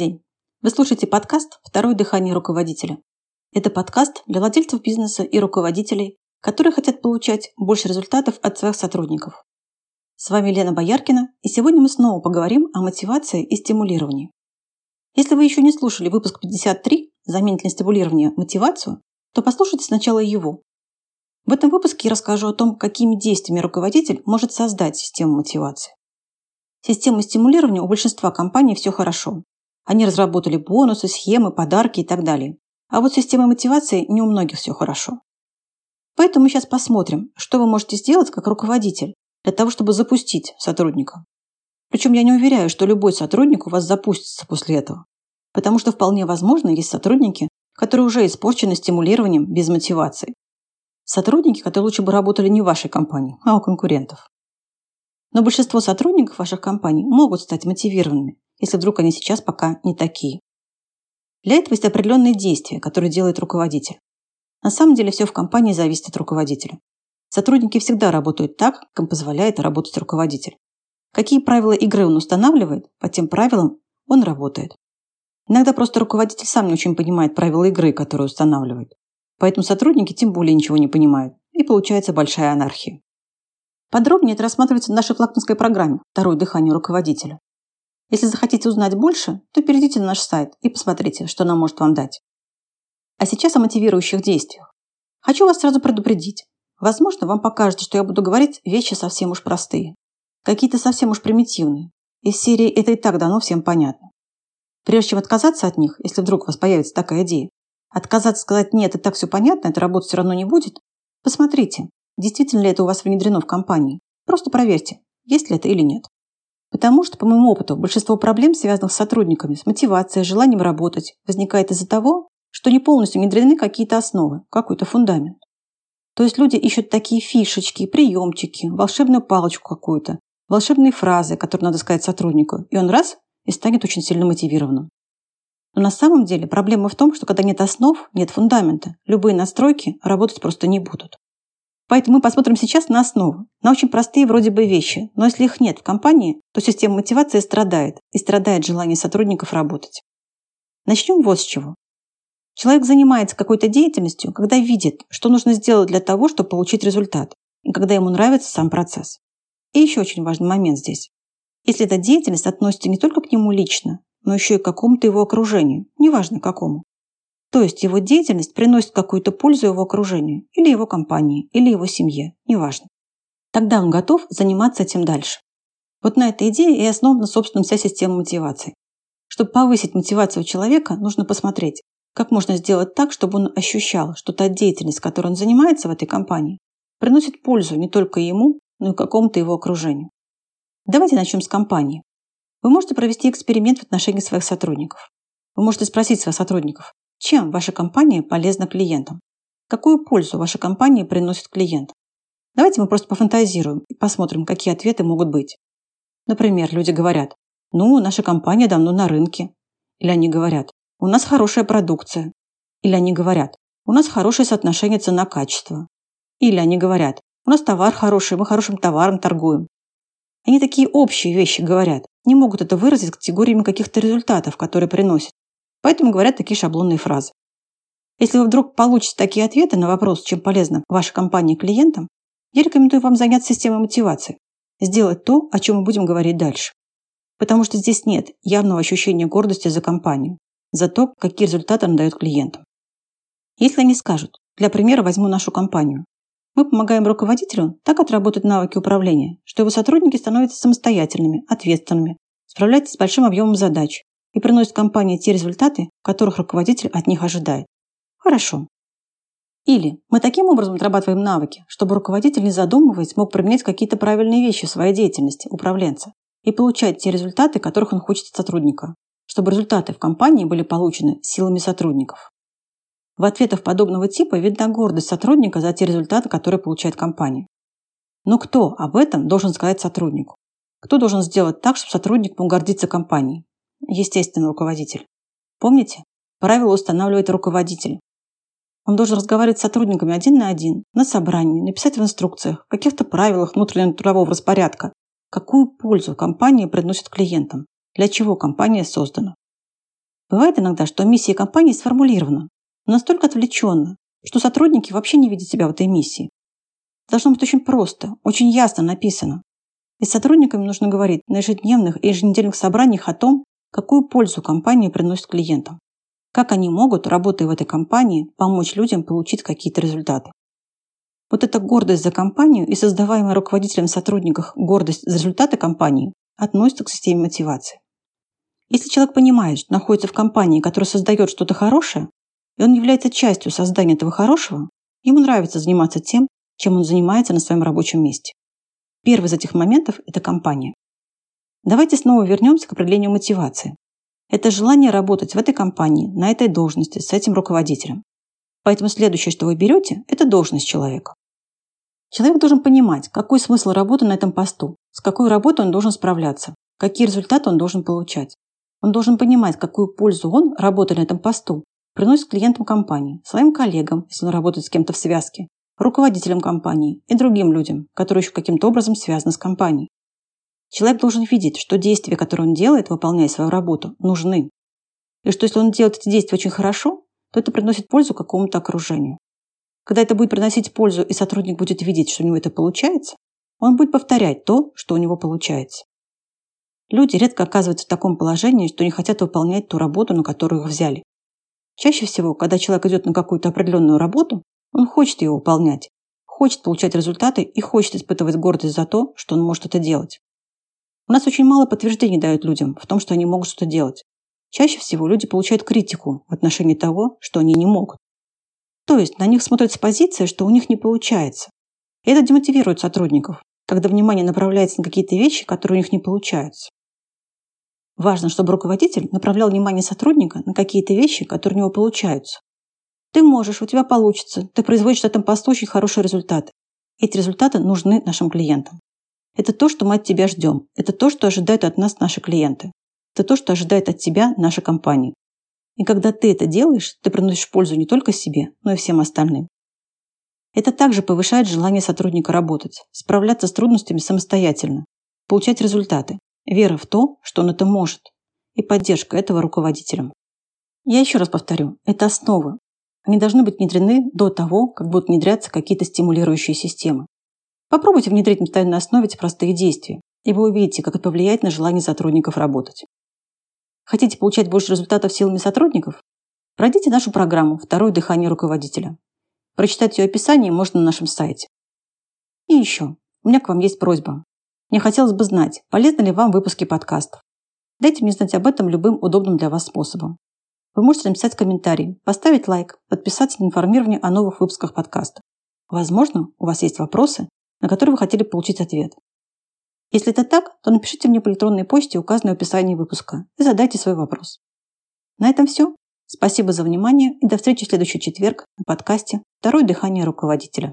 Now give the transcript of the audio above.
день! Вы слушаете подкаст «Второе дыхание руководителя». Это подкаст для владельцев бизнеса и руководителей, которые хотят получать больше результатов от своих сотрудников. С вами Лена Бояркина, и сегодня мы снова поговорим о мотивации и стимулировании. Если вы еще не слушали выпуск 53 «Заменить на стимулирование мотивацию», то послушайте сначала его. В этом выпуске я расскажу о том, какими действиями руководитель может создать систему мотивации. Система стимулирования у большинства компаний все хорошо. Они разработали бонусы, схемы, подарки и так далее. А вот с системой мотивации не у многих все хорошо. Поэтому мы сейчас посмотрим, что вы можете сделать как руководитель для того, чтобы запустить сотрудника. Причем я не уверяю, что любой сотрудник у вас запустится после этого. Потому что вполне возможно есть сотрудники, которые уже испорчены стимулированием без мотивации. Сотрудники, которые лучше бы работали не в вашей компании, а у конкурентов. Но большинство сотрудников ваших компаний могут стать мотивированными, если вдруг они сейчас пока не такие. Для этого есть определенные действия, которые делает руководитель. На самом деле все в компании зависит от руководителя. Сотрудники всегда работают так, как им позволяет работать руководитель. Какие правила игры он устанавливает, по тем правилам он работает. Иногда просто руководитель сам не очень понимает правила игры, которые устанавливает. Поэтому сотрудники тем более ничего не понимают. И получается большая анархия. Подробнее это рассматривается в нашей флагманской программе «Второе дыхание руководителя». Если захотите узнать больше, то перейдите на наш сайт и посмотрите, что она может вам дать. А сейчас о мотивирующих действиях. Хочу вас сразу предупредить. Возможно, вам покажется, что я буду говорить вещи совсем уж простые. Какие-то совсем уж примитивные. Из серии «Это и так давно всем понятно». Прежде чем отказаться от них, если вдруг у вас появится такая идея, отказаться сказать «нет, и так все понятно, это работать все равно не будет», посмотрите, Действительно ли это у вас внедрено в компании? Просто проверьте, есть ли это или нет. Потому что, по моему опыту, большинство проблем, связанных с сотрудниками, с мотивацией, желанием работать, возникает из-за того, что не полностью внедрены какие-то основы, какой-то фундамент. То есть люди ищут такие фишечки, приемчики, волшебную палочку какую-то, волшебные фразы, которые надо сказать сотруднику, и он раз и станет очень сильно мотивированным. Но на самом деле проблема в том, что когда нет основ, нет фундамента, любые настройки работать просто не будут. Поэтому мы посмотрим сейчас на основу, на очень простые вроде бы вещи. Но если их нет в компании, то система мотивации страдает, и страдает желание сотрудников работать. Начнем вот с чего. Человек занимается какой-то деятельностью, когда видит, что нужно сделать для того, чтобы получить результат, и когда ему нравится сам процесс. И еще очень важный момент здесь. Если эта деятельность относится не только к нему лично, но еще и к какому-то его окружению, неважно какому. То есть его деятельность приносит какую-то пользу его окружению, или его компании, или его семье, неважно. Тогда он готов заниматься этим дальше. Вот на этой идее и основана, собственно, вся система мотивации. Чтобы повысить мотивацию человека, нужно посмотреть, как можно сделать так, чтобы он ощущал, что та деятельность, которой он занимается в этой компании, приносит пользу не только ему, но и какому-то его окружению. Давайте начнем с компании. Вы можете провести эксперимент в отношении своих сотрудников. Вы можете спросить своих сотрудников, чем ваша компания полезна клиентам? Какую пользу ваша компания приносит клиентам? Давайте мы просто пофантазируем и посмотрим, какие ответы могут быть. Например, люди говорят, ну, наша компания давно на рынке. Или они говорят, у нас хорошая продукция. Или они говорят, у нас хорошее соотношение цена-качество. Или они говорят, у нас товар хороший, мы хорошим товаром торгуем. Они такие общие вещи говорят, не могут это выразить категориями каких-то результатов, которые приносят. Поэтому говорят такие шаблонные фразы. Если вы вдруг получите такие ответы на вопрос, чем полезна ваша компания клиентам, я рекомендую вам заняться системой мотивации, сделать то, о чем мы будем говорить дальше. Потому что здесь нет явного ощущения гордости за компанию, за то, какие результаты она дает клиентам. Если они скажут, для примера возьму нашу компанию, мы помогаем руководителю так отработать навыки управления, что его сотрудники становятся самостоятельными, ответственными, справляются с большим объемом задач, и приносит компании те результаты, которых руководитель от них ожидает. Хорошо. Или мы таким образом отрабатываем навыки, чтобы руководитель, не задумываясь, мог применять какие-то правильные вещи в своей деятельности управленца и получать те результаты, которых он хочет от сотрудника, чтобы результаты в компании были получены силами сотрудников. В ответах подобного типа видна гордость сотрудника за те результаты, которые получает компания. Но кто об этом должен сказать сотруднику? Кто должен сделать так, чтобы сотрудник мог гордиться компанией? Естественно, руководитель. Помните? Правила устанавливает руководитель. Он должен разговаривать с сотрудниками один на один, на собрании, написать в инструкциях, каких-то правилах внутреннего трудового распорядка, какую пользу компания приносит клиентам, для чего компания создана. Бывает иногда, что миссия компании сформулирована, но настолько отвлеченно, что сотрудники вообще не видят себя в этой миссии. Должно быть очень просто, очень ясно написано. И с сотрудниками нужно говорить на ежедневных и еженедельных собраниях о том, какую пользу компания приносит клиентам. Как они могут, работая в этой компании, помочь людям получить какие-то результаты. Вот эта гордость за компанию и создаваемая руководителем сотрудников гордость за результаты компании относится к системе мотивации. Если человек понимает, что находится в компании, которая создает что-то хорошее, и он является частью создания этого хорошего, ему нравится заниматься тем, чем он занимается на своем рабочем месте. Первый из этих моментов – это компания. Давайте снова вернемся к определению мотивации. Это желание работать в этой компании, на этой должности, с этим руководителем. Поэтому следующее, что вы берете, это должность человека. Человек должен понимать, какой смысл работы на этом посту, с какой работой он должен справляться, какие результаты он должен получать. Он должен понимать, какую пользу он, работая на этом посту, приносит клиентам компании, своим коллегам, если он работает с кем-то в связке, руководителям компании и другим людям, которые еще каким-то образом связаны с компанией. Человек должен видеть, что действия, которые он делает, выполняя свою работу, нужны. И что если он делает эти действия очень хорошо, то это приносит пользу какому-то окружению. Когда это будет приносить пользу и сотрудник будет видеть, что у него это получается, он будет повторять то, что у него получается. Люди редко оказываются в таком положении, что не хотят выполнять ту работу, на которую их взяли. Чаще всего, когда человек идет на какую-то определенную работу, он хочет ее выполнять, хочет получать результаты и хочет испытывать гордость за то, что он может это делать. У нас очень мало подтверждений дают людям в том, что они могут что-то делать. Чаще всего люди получают критику в отношении того, что они не могут. То есть на них смотрят с позиции, что у них не получается. И это демотивирует сотрудников, когда внимание направляется на какие-то вещи, которые у них не получаются. Важно, чтобы руководитель направлял внимание сотрудника на какие-то вещи, которые у него получаются. Ты можешь, у тебя получится, ты производишь на этом посту очень хороший результат. Эти результаты нужны нашим клиентам. Это то, что мы от тебя ждем. Это то, что ожидают от нас наши клиенты. Это то, что ожидает от тебя наша компания. И когда ты это делаешь, ты приносишь пользу не только себе, но и всем остальным. Это также повышает желание сотрудника работать, справляться с трудностями самостоятельно, получать результаты, вера в то, что он это может, и поддержка этого руководителем. Я еще раз повторю, это основа. Они должны быть внедрены до того, как будут внедряться какие-то стимулирующие системы. Попробуйте внедрить на постоянной основе эти простые действия, и вы увидите, как это повлияет на желание сотрудников работать. Хотите получать больше результатов силами сотрудников? Пройдите нашу программу «Второе дыхание руководителя». Прочитать ее описание можно на нашем сайте. И еще, у меня к вам есть просьба. Мне хотелось бы знать, полезны ли вам выпуски подкастов. Дайте мне знать об этом любым удобным для вас способом. Вы можете написать комментарий, поставить лайк, подписаться на информирование о новых выпусках подкаста. Возможно, у вас есть вопросы, на который вы хотели получить ответ. Если это так, то напишите мне по электронной почте, указанной в описании выпуска, и задайте свой вопрос. На этом все. Спасибо за внимание и до встречи в следующий четверг на подкасте «Второе дыхание руководителя».